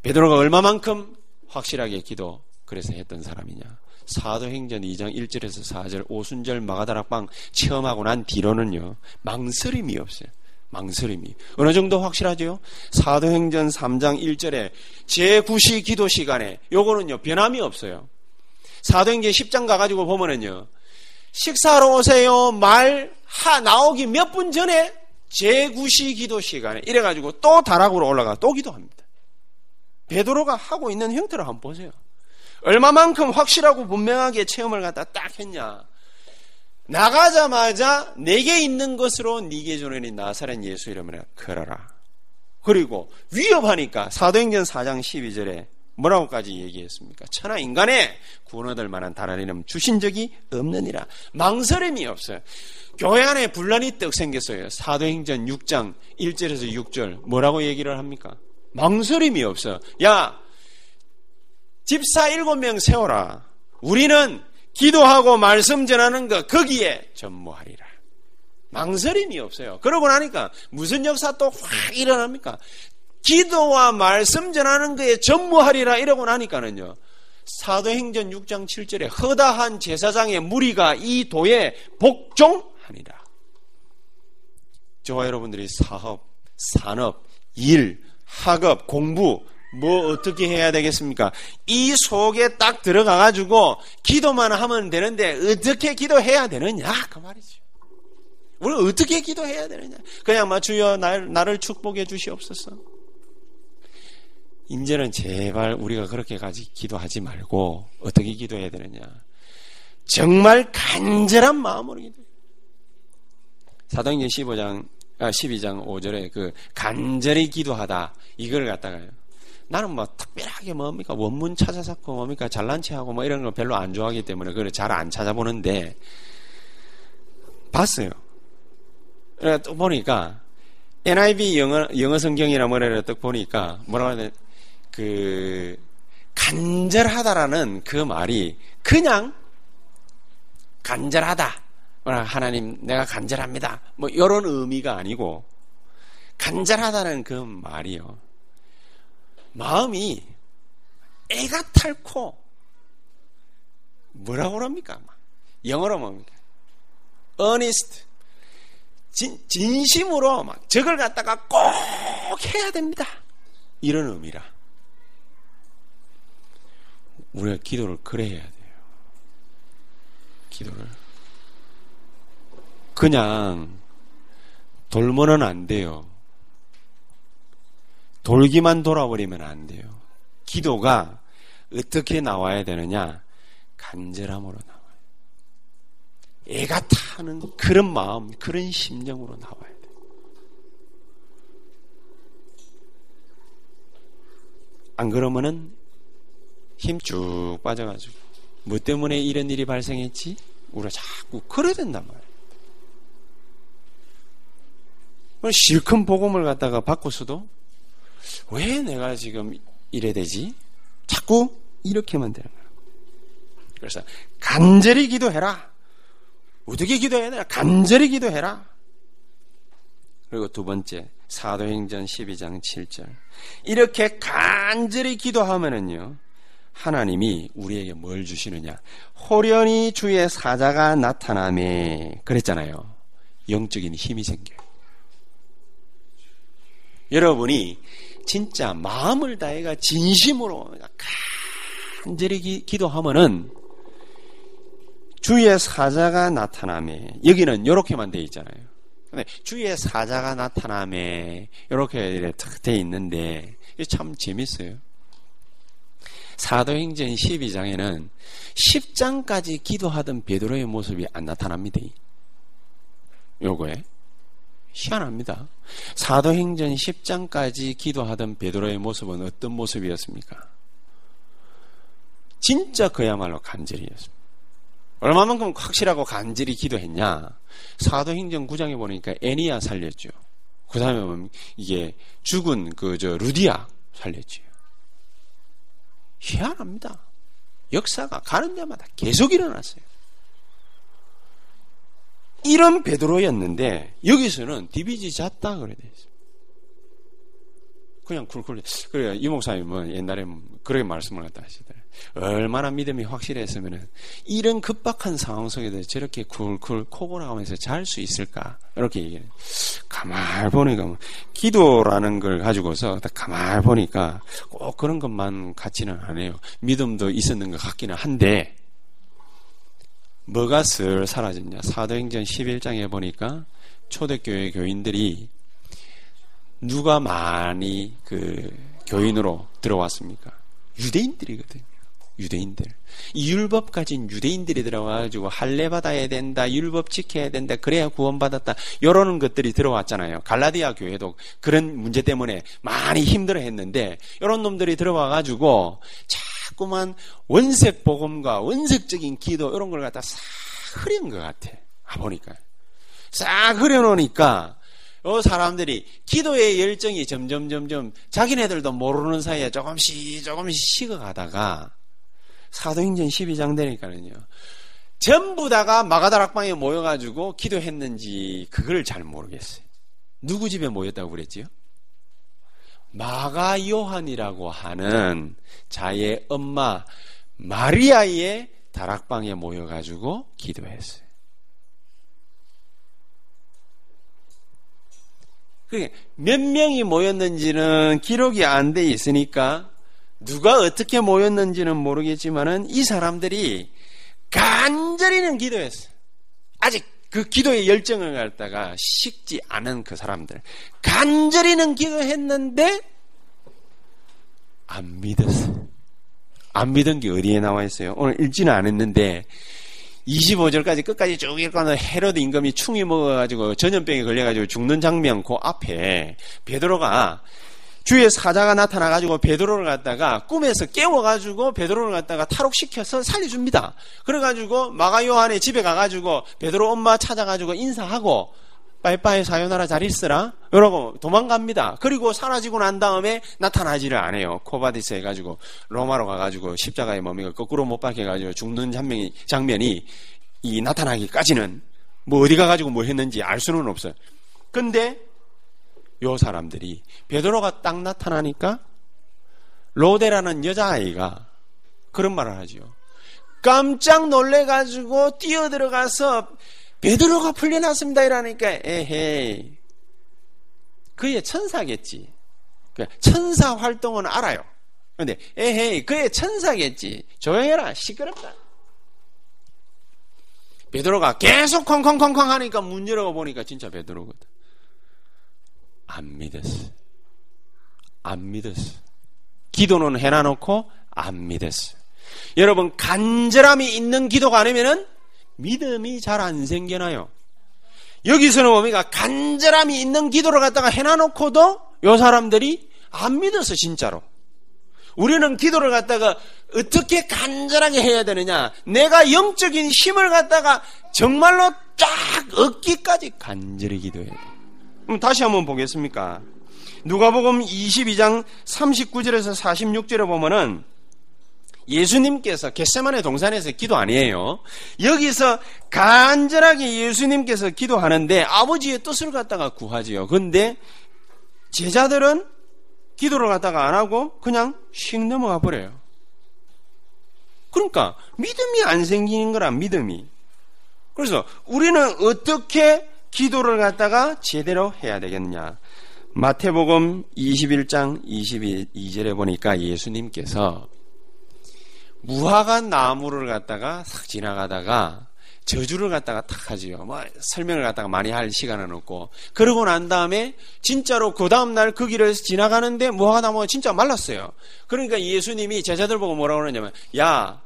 베드로가 얼마만큼 확실하게 기도 그래서 했던 사람이냐? 사도행전 2장 1절에서 4절 오순절 마가다락방 체험하고 난 뒤로는요 망설임이 없어요. 망설임이 어느 정도 확실하죠? 사도행전 3장 1절에 제9시 기도 시간에 요거는요 변함이 없어요. 사도행전 10장 가가지고 보면은요 식사하러 오세요 말 하 나오기 몇 분 전에 제9시 기도 시간에 이래가지고 또 다락으로 올라가 또 기도합니다. 베드로가 하고 있는 형태를 한번 보세요. 얼마만큼 확실하고 분명하게 체험을 갖다 딱 했냐. 나가자마자 내게 있는 것으로 네게 주는 나사렛 예수 이름으로 걸어라. 그리고 위협하니까 사도행전 4장 12절에 뭐라고까지 얘기했습니까? 천하 인간의 구원 얻을 만한 다른 이름 주신 적이 없느니라. 망설임이 없어요. 교회 안에 분란이 떡 생겼어요. 사도행전 6장 1절에서 6절 뭐라고 얘기를 합니까? 망설임이 없어. 야, 집사 일곱 명 세워라. 우리는 기도하고 말씀 전하는 것 거기에 전무하리라. 망설임이 없어요. 그러고 나니까 무슨 역사 또 확 일어납니까? 기도와 말씀 전하는 것에 전무하리라 이러고 나니까는요. 사도행전 6장 7절에 허다한 제사장의 무리가 이 도에 복종하니라. 저와 여러분들이 사업, 산업, 일, 학업, 공부, 뭐 어떻게 해야 되겠습니까? 이 속에 딱 들어가 가지고 기도만 하면 되는데 어떻게 기도해야 되느냐 그 말이죠. 우리 어떻게 기도해야 되느냐? 그냥 막 주여 날, 나를 축복해 주시옵소서. 이제는 제발 우리가 그렇게까지 기도하지 말고 어떻게 기도해야 되느냐? 정말 간절한 마음으로 기도. 사도행전 15장 아, 12장 5절에 그 간절히 기도하다. 이걸 갖다가요. 나는 뭐 특별하게 뭡니까? 원문 찾아서고 뭡니까? 잘난 체하고 뭐 이런 거 별로 안 좋아하기 때문에 그걸 잘 안 찾아보는데 봤어요. 또 보니까 NIV 영어 영어 성경이나 뭐래를 딱 보니까 뭐라고 하냐 그 간절하다라는 그 말이 그냥 간절하다 하나님 내가 간절합니다. 뭐 이런 의미가 아니고 간절하다는 그 말이요. 마음이 애가 탈코 뭐라고 그럽니까? 영어로 뭡니까? earnest 진, 진심으로 막 저걸 갖다가 꼭 해야 됩니다. 이런 의미라. 우리가 기도를 그래 해야 돼요. 기도를. 그냥 돌면은 안 돼요. 돌기만 돌아버리면 안 돼요. 기도가 어떻게 나와야 되느냐? 간절함으로 나와요. 애가 타는 그런 마음, 그런 심정으로 나와야 돼요. 안 그러면은 힘 쭉 빠져가지고 뭐 때문에 이런 일이 발생했지? 우리가 자꾸 그래야 된단 말이에요. 실컷 복음을 갖다가 바꿨어도 왜 내가 지금 이래 되지? 자꾸 이렇게만 되는 거야. 그래서 간절히 기도해라. 어떻게 기도해야 되나? 간절히 기도해라. 그리고 두 번째, 사도행전 12장 7절. 이렇게 간절히 기도하면은요, 하나님이 우리에게 뭘 주시느냐? 호련히 주의 사자가 나타남에 그랬잖아요. 영적인 힘이 생겨요. 여러분이 진짜 마음을 다해가 진심으로 간절히 기, 도하면은 주의 사자가 나타남에 여기는 이렇게만 돼 있잖아요. 근데 주의 사자가 나타남에 이렇게 돼 있는데 참 재밌어요. 사도행전 12장에는 10장까지 기도하던 베드로의 모습이 안 나타납니다. 요거에 희한합니다. 사도행전 10장까지 기도하던 베드로의 모습은 어떤 모습이었습니까? 진짜 그야말로 간절이었습니다. 얼마만큼 확실하고 간절히 기도했냐? 사도행전 9장에 보니까 애니아 살렸죠. 그 다음에 이게 죽은 그 저 루디아 살렸죠. 희한합니다. 역사가 가는 데마다 계속 일어났어요. 이런 베드로였는데 여기서는 디비지 잤다 그래 돼 있어요. 그냥 쿨쿨. 그래요. 이 목사님은 옛날에 그렇게 말씀을 갖다 하시더라고요. 얼마나 믿음이 확실했으면은 이런 급박한 상황 속에서 저렇게 쿨쿨 코골하면서 잘 수 있을까? 이렇게 얘기해요. 가만 보니까 뭐 기도라는 걸 가지고서 가만 보니까 꼭 그런 것만 같지는 않아요. 믿음도 있었는 것 같기는 한데 뭐가 슬 사라졌냐? 사도행전 11장에 보니까 초대교회 교인들이 누가 많이 그 교인으로 들어왔습니까? 유대인들이거든요. 유대인들. 이 율법 가진 유대인들이 들어와가지고 할례 받아야 된다, 율법 지켜야 된다, 그래야 구원받았다, 이런 것들이 들어왔잖아요. 갈라디아 교회도 그런 문제 때문에 많이 힘들어 했는데, 이런 놈들이 들어와가지고 자 꾸만 원색 복음과 원색적인 기도 이런 걸 갖다 싹 흐린 것 같아. 아, 보니까. 싹 흐려놓으니까, 요 사람들이 기도의 열정이 점점 점점 자기네들도 모르는 사이에 조금씩 조금씩 식어가다가 사도행전 12장 되니까는요. 전부 다가 마가다락방에 모여가지고 기도했는지 그걸 잘 모르겠어요. 누구 집에 모였다고 그랬지요? 마가 요한이라고 하는 자의 엄마 마리아의 다락방에 모여가지고 기도했어요. 몇 명이 모였는지는 기록이 안 돼 있으니까 누가 어떻게 모였는지는 모르겠지만은 이 사람들이 간절히는 기도했어. 아직 그 기도의 열정을 갖다가 식지 않은 그 사람들. 간절히는 기도했는데 안 믿었어. 안 믿은 게 어디에 나와 있어요? 오늘 읽지는 않았는데 25절까지 끝까지 쭉 읽고는 헤로드 임금이 충이 먹어가지고 전염병에 걸려가지고 죽는 장면 그 앞에 베드로가 주의 사자가 나타나가지고 베드로를 갖다가 꿈에서 깨워가지고 베드로를 갖다가 탈옥시켜서 살려줍니다. 그래가지고 마가 요한의 집에 가가지고 베드로 엄마 찾아가지고 인사하고 빠이빠이 さようなら 잘 있으라 이러고 도망갑니다. 그리고 사라지고 난 다음에 나타나지를 않아요. Quo vadis 해가지고 로마로 가가지고 십자가의 몸이가 거꾸로 못 박혀가지고 죽는 장면이, 장면이 이 나타나기까지는 뭐 어디 가가지고 뭐 했는지 알 수는 없어요. 근데 요 사람들이 베드로가 딱 나타나니까 로데라는 여자아이가 그런 말을 하죠. 깜짝 놀래 가지고 뛰어 들어가서 베드로가 풀려났습니다. 이러니까 에헤이. 그의 천사겠지. 그 천사 활동은 알아요. 근데 에헤이 그의 천사겠지. 조용해라. 시끄럽다. 베드로가 계속 쾅쾅쾅쾅 하니까 문 열어 보니까 진짜 베드로거든. 안 믿었어. 안 믿었어. 기도는 해놔놓고 안 믿었어. 여러분, 간절함이 있는 기도가 아니면은 믿음이 잘 안 생겨나요. 여기서는 뭡니까? 간절함이 있는 기도를 갖다가 해놔놓고도 요 사람들이 안 믿었어, 진짜로. 우리는 기도를 갖다가 어떻게 간절하게 해야 되느냐? 내가 영적인 힘을 갖다가 정말로 쫙 얻기까지 간절히 기도해야 돼. 그럼 다시 한번 보겠습니까? 누가복음 22장 39절에서 46절에 보면은 예수님께서 겟세만의 동산에서 기도 아니에요. 여기서 간절하게 예수님께서 기도하는데 아버지의 뜻을 갖다가 구하지요. 근데 제자들은 기도를 갖다가 안 하고 그냥 씩 넘어가 버려요. 그러니까 믿음이 안 생기는 거라 믿음이. 그래서 우리는 어떻게 기도를 갖다가 제대로 해야 되겠냐? 마태복음 21장 22절에 보니까 예수님께서 무화과 나무를 갖다가 싹 지나가다가 저주를 갖다가 탁 하지요. 뭐 설명을 갖다가 많이 할 시간은 없고 그러고 난 다음에 진짜로 그 다음 날 그 길을 지나가는데 무화과 나무가 진짜 말랐어요. 그러니까 예수님이 제자들 보고 뭐라고 그러냐면 야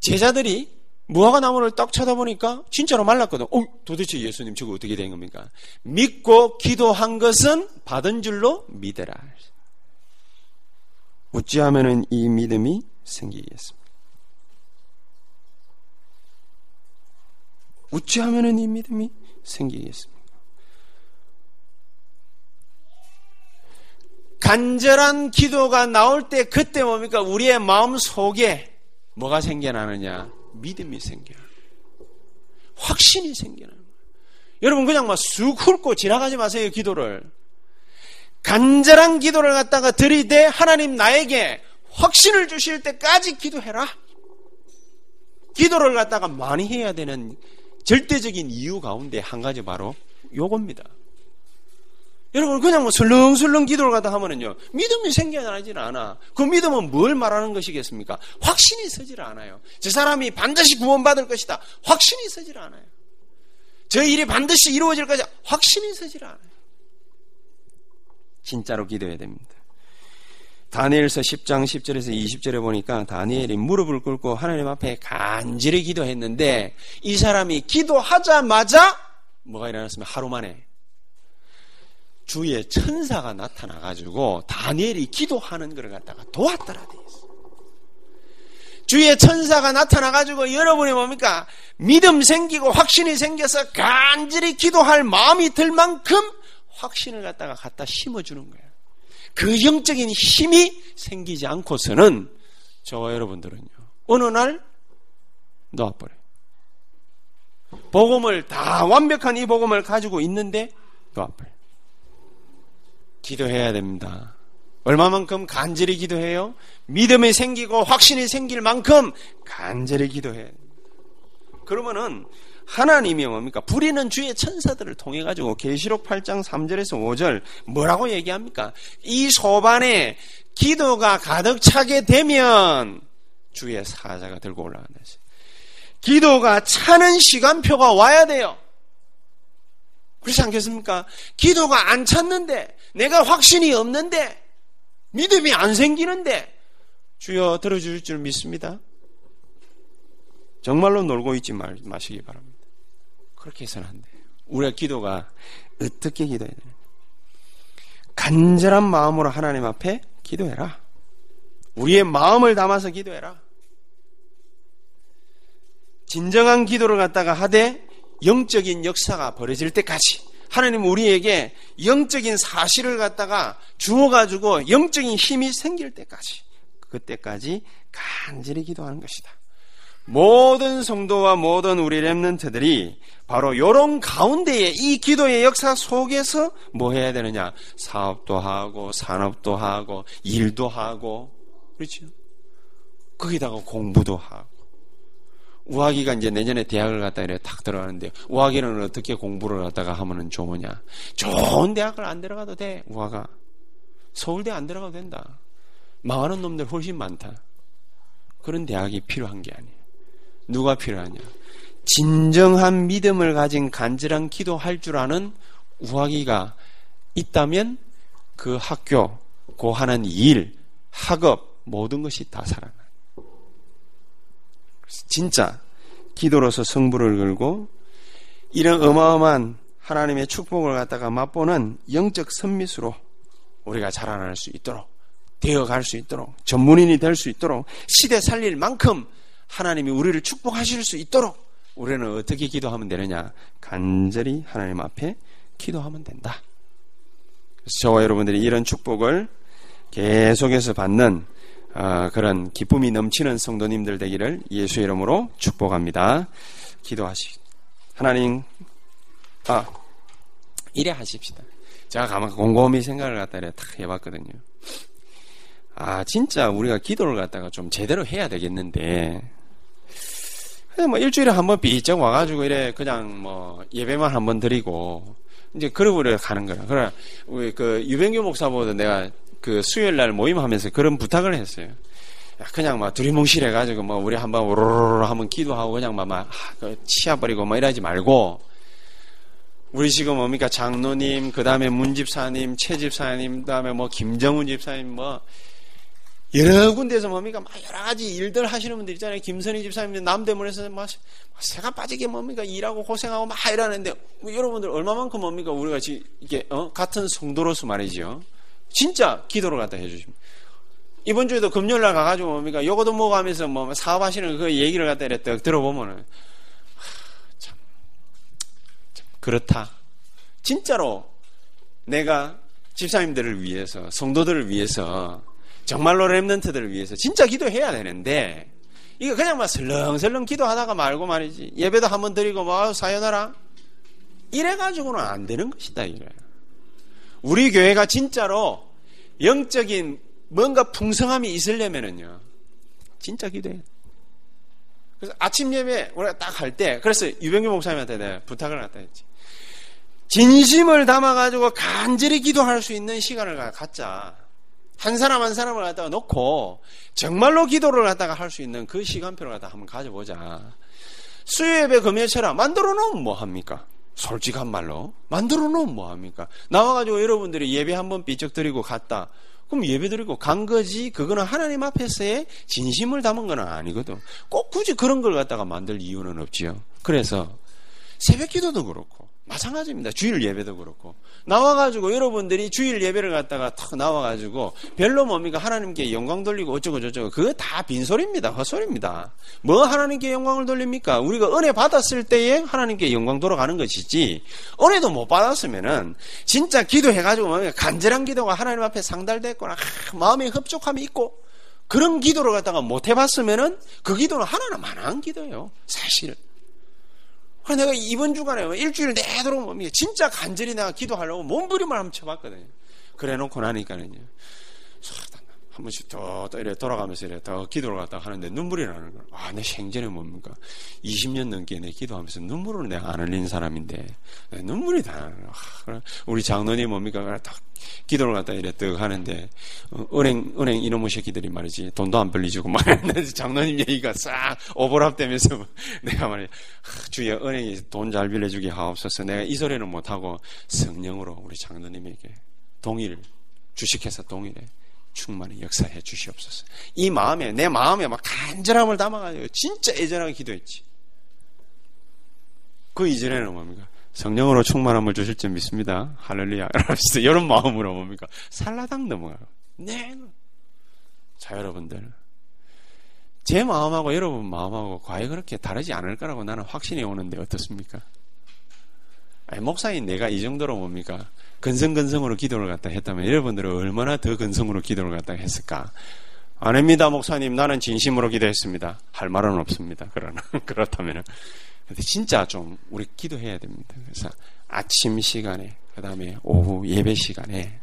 제자들이 무화과 나무를 딱 쳐다보니까 진짜로 말랐거든. 어, 도대체 예수님 저거 어떻게 된 겁니까? 믿고 기도한 것은 받은 줄로 믿어라. 어찌하면은 이 믿음이 생기겠습니까? 어찌하면은 이 믿음이 생기겠습니까? 간절한 기도가 나올 때 그때 뭡니까? 우리의 마음 속에 뭐가 생겨나느냐? 믿음이 생겨요. 확신이 거예요. 여러분 그냥 막 쑥 훑고 지나가지 마세요, 기도를. 간절한 기도를 갖다가 들이대 하나님 나에게 확신을 주실 때까지 기도해라. 기도를 갖다가 많이 해야 되는 절대적인 이유 가운데 한 가지 바로 요겁니다. 여러분 그냥 뭐 슬렁슬렁 기도를 갖다 하면은요 믿음이 생겨나지는 않아. 그 믿음은 뭘 말하는 것이겠습니까? 확신이 서질 않아요. 저 사람이 반드시 구원받을 것이다. 확신이 서질 않아요. 저 일이 반드시 이루어질 것이다. 확신이 서질 않아요. 진짜로 기도해야 됩니다. 다니엘서 10장 10절에서 20절에 보니까 다니엘이 무릎을 꿇고 하나님 앞에 간절히 기도했는데 이 사람이 기도하자마자 뭐가 일어났으면 하루 만에 주의 천사가 나타나 가지고 다니엘이 기도하는 것을 갖다가 도왔더라 돼 있어. 주의 천사가 나타나 가지고 여러분이 뭡니까? 믿음 생기고 확신이 생겨서 간절히 기도할 마음이 들 만큼 확신을 갖다가 갖다 심어주는 거예요. 그 영적인 힘이 생기지 않고서는 저와 여러분들은요, 어느 날 놓아버려요. 복음을 다 완벽한 이 복음을 가지고 있는데 놓아버려요. 기도해야 됩니다. 얼마만큼 간절히 기도해요? 믿음이 생기고 확신이 생길 만큼 간절히 기도해야 됩니다. 그러면은 하나님이 뭡니까? 부리는 주의 천사들을 통해 가지고 계시록 8장 3절에서 5절 뭐라고 얘기합니까? 이 소반에 기도가 가득 차게 되면 주의 사자가 들고 올라간다. 기도가 차는 시간표가 와야 돼요. 그렇지 않겠습니까? 기도가 안 찼는데 내가 확신이 없는데 믿음이 안 생기는데 주여 들어줄 줄 믿습니다. 정말로 놀고 있지 마시기 바랍니다. 그렇게 해서는 안 돼요. 우리가 기도가 어떻게 기도해야 되냐. 간절한 마음으로 하나님 앞에 기도해라. 우리의 마음을 담아서 기도해라. 진정한 기도를 갖다가 하되 영적인 역사가 벌어질 때까지 하나님 우리에게 영적인 사실을 갖다가 주어가지고 영적인 힘이 생길 때까지 그때까지 간절히 기도하는 것이다. 모든 성도와 모든 우리 랩런트들이 바로 이런 가운데에 이 기도의 역사 속에서 뭐 해야 되느냐? 사업도 하고 산업도 하고 일도 하고 그렇죠? 거기다가 공부도 하고 우아기가 이제 내년에 대학을 갔다 이래 탁 들어가는데 우아기는 어떻게 공부를 하다가 하면은 좋으냐? 좋은 대학을 안 들어가도 돼 우아가 서울대 안 들어가도 된다. 망하는 놈들 훨씬 많다. 그런 대학이 필요한 게 아니에요. 누가 필요하냐? 진정한 믿음을 가진 간절한 기도할 줄 아는 우하기가 있다면 그 학교, 고 하는 일, 학업, 모든 것이 다 살아나요. 진짜 기도로서 성부를 걸고 이런 어마어마한 하나님의 축복을 갖다가 맛보는 영적 선미수로 우리가 자라날 수 있도록 되어갈 수 있도록 전문인이 될 수 있도록 시대 살릴 만큼 하나님이 우리를 축복하실 수 있도록 우리는 어떻게 기도하면 되느냐 간절히 하나님 앞에 기도하면 된다. 저와 여러분들이 이런 축복을 계속해서 받는 어, 그런 기쁨이 넘치는 성도님들 되기를 예수 이름으로 축복합니다. 기도하시. 하나님, 아 이래 하십시다. 제가 가만 곰곰이 생각을 갖다 딱 해봤거든요. 아 진짜 우리가 기도를 갖다가 좀 제대로 해야 되겠는데 그냥 뭐 일주일에 한 번 삐쩍 와가지고 이래 그냥 뭐 예배만 한 번 드리고 이제 그러고 이래 가는 거야. 그래 우리 그 유병규 목사보다 내가 그 수요일 날 모임하면서 그런 부탁을 했어요. 그냥 막 두리뭉실 해가지고 뭐 우리 한번 오로로로 한번 기도하고 그냥 막, 막그 치아버리고 뭐 이러지 말고 우리 지금 뭡니까? 장로님 그 다음에 문집사님 최집사님 그 다음에 뭐 김정훈 집사님 뭐 여러 군데에서 뭡니까? 막 여러 가지 일들 하시는 분들 있잖아요. 김선희 집사님 남대문에서 막 새가 빠지게 뭡니까? 일하고 고생하고 막 이러는데 뭐 여러분들 얼마만큼 뭡니까? 우리가 지금 이게 어? 같은 성도로서 말이죠 진짜 기도를 갖다 해주십니다. 이번 주에도 금요일 날 가가지고 뭡니까? 요거도 뭐고 하면서 뭐 사업하시는 그 얘기를 갖다 이랬다 들어보면은, 참, 참, 그렇다. 진짜로 내가 집사님들을 위해서, 성도들을 위해서, 정말로 랩런트들을 위해서 진짜 기도해야 되는데, 이거 그냥 막 설렁설렁 기도하다가 말고 말이지. 예배도 한번 드리고 뭐 사연하라. 이래가지고는 안 되는 것이다, 이래. 우리 교회가 진짜로 영적인 뭔가 풍성함이 있으려면은요. 진짜 기도해. 그래서 아침 예배 우리가 딱 할 때, 그래서 유병규 목사님한테 내가 부탁을 갖다 했지. 진심을 담아가지고 간절히 기도할 수 있는 시간을 갖자. 한 사람 한 사람을 갖다가 놓고 정말로 기도를 갖다가 할 수 있는 그 시간표를 갖다가 한번 가져보자. 수요예배 금요일처럼 만들어 놓으면 뭐 합니까? 솔직한 말로 만들어 놓으면 뭐합니까? 나와가지고 여러분들이 예배 한번 삐쩍 드리고 갔다. 그럼 예배 드리고 간 거지. 그거는 하나님 앞에서의 진심을 담은 건 아니거든. 꼭 굳이 그런 걸 갖다가 만들 이유는 없지요. 그래서 새벽 기도도 그렇고 마찬가지입니다. 주일 예배도 그렇고. 나와가지고 여러분들이 주일 예배를 갖다가 탁 나와가지고 별로 뭡니까? 하나님께 영광 돌리고 어쩌고 저쩌고. 그거 다 빈소리입니다. 헛소리입니다. 뭐 하나님께 영광을 돌립니까? 우리가 은혜 받았을 때에 하나님께 영광 돌아가는 것이지. 은혜도 못 받았으면은 진짜 기도해가지고 뭡니까? 간절한 기도가 하나님 앞에 상달됐거나 마음에 흡족함이 있고 그런 기도를 갖다가 못 해봤으면은 그 기도는 하나는 만한 기도예요. 사실은. 내가 이번 주간에 일주일 내도록 뭡니까? 진짜 간절히 내가 기도하려고 몸부림을 한번 쳐봤거든요. 그래 놓고 나니까는요. 한 번씩 더, 또 이래 돌아가면서 이래 더 기도를 갖다 하는데 눈물이 나는 거야. 아, 내 생전에 뭡니까? 20년 넘게 내 기도하면서 눈물을 내가 안 흘린 사람인데, 눈물이 다 나는. 아, 우리 장로님 뭡니까? 딱 기도를 갖다 이래 떡 하는데, 어, 은행, 은행 이놈의 새끼들이 말이지, 돈도 안 벌리주고 막, (laughs) 장로님 얘기가 싹 오버랩 되면서 내가 말이야, 아, 주여 은행이 돈잘 빌려주게 하옵소서. 내가 이 소리는 못하고 성령으로 우리 장로님에게 동의를, 주식회사 동의를 충만히 역사해 주시옵소서. 이 마음에, 내 마음에 막 간절함을 담아가지고 진짜 애절하게 기도했지. 그 이전에는 뭡니까? 성령으로 충만함을 주실 줄 믿습니다. 할렐루야. (laughs) 이런 마음으로 뭡니까? 살라당 넘어가요. 네. 자, 여러분들. 제 마음하고 여러분 마음하고 과연 그렇게 다르지 않을 거라고 나는 확신이 오는데 어떻습니까? 아니, 목사인 내가 이 정도로 뭡니까? 근성근성으로 기도를 갖다 했다면 여러분들은 얼마나 더 근성으로 기도를 갖다 했을까? 아닙니다, 목사님. 나는 진심으로 기도했습니다. 할 말은 없습니다. 그러나, (laughs) 그렇다면은. 근데 진짜 좀 우리 기도해야 됩니다. 그래서 아침 시간에, 그 다음에 오후 예배 시간에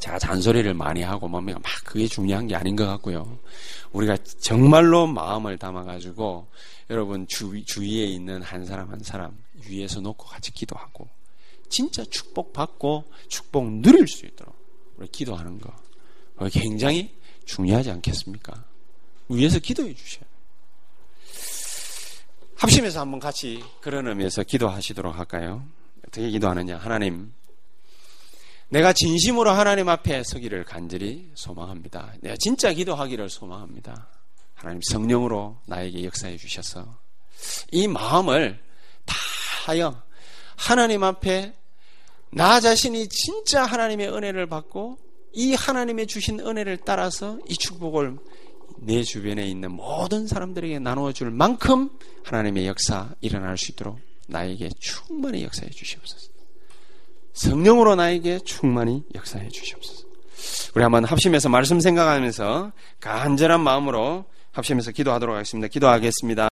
제가 잔소리를 많이 하고 뭡니까? 막 그게 중요한 게 아닌 것 같고요. 우리가 정말로 마음을 담아가지고 여러분 주, 주위에 있는 한 사람 한 사람 위에서 놓고 같이 기도하고 진짜 축복받고 축복 누릴 수 있도록 우리 기도하는 거 굉장히 중요하지 않겠습니까? 위에서 기도해 주셔야 합심해서 한번 같이 그런 의미에서 기도하시도록 할까요? 어떻게 기도하느냐? 하나님, 내가 진심으로 하나님 앞에 서기를 간절히 소망합니다. 내가 진짜 기도하기를 소망합니다. 하나님 성령으로 나에게 역사해 주셔서 이 마음을 다 하여 하나님 앞에 나 자신이 진짜 하나님의 은혜를 받고 이 하나님의 주신 은혜를 따라서 이 축복을 내 주변에 있는 모든 사람들에게 나누어 줄 만큼 하나님의 역사 일어날 수 있도록 나에게 충만히 역사해 주시옵소서. 성령으로 나에게 충만히 역사해 주시옵소서. 우리 한번 합심해서 말씀 생각하면서 간절한 마음으로 합심해서 기도하도록 하겠습니다. 기도하겠습니다.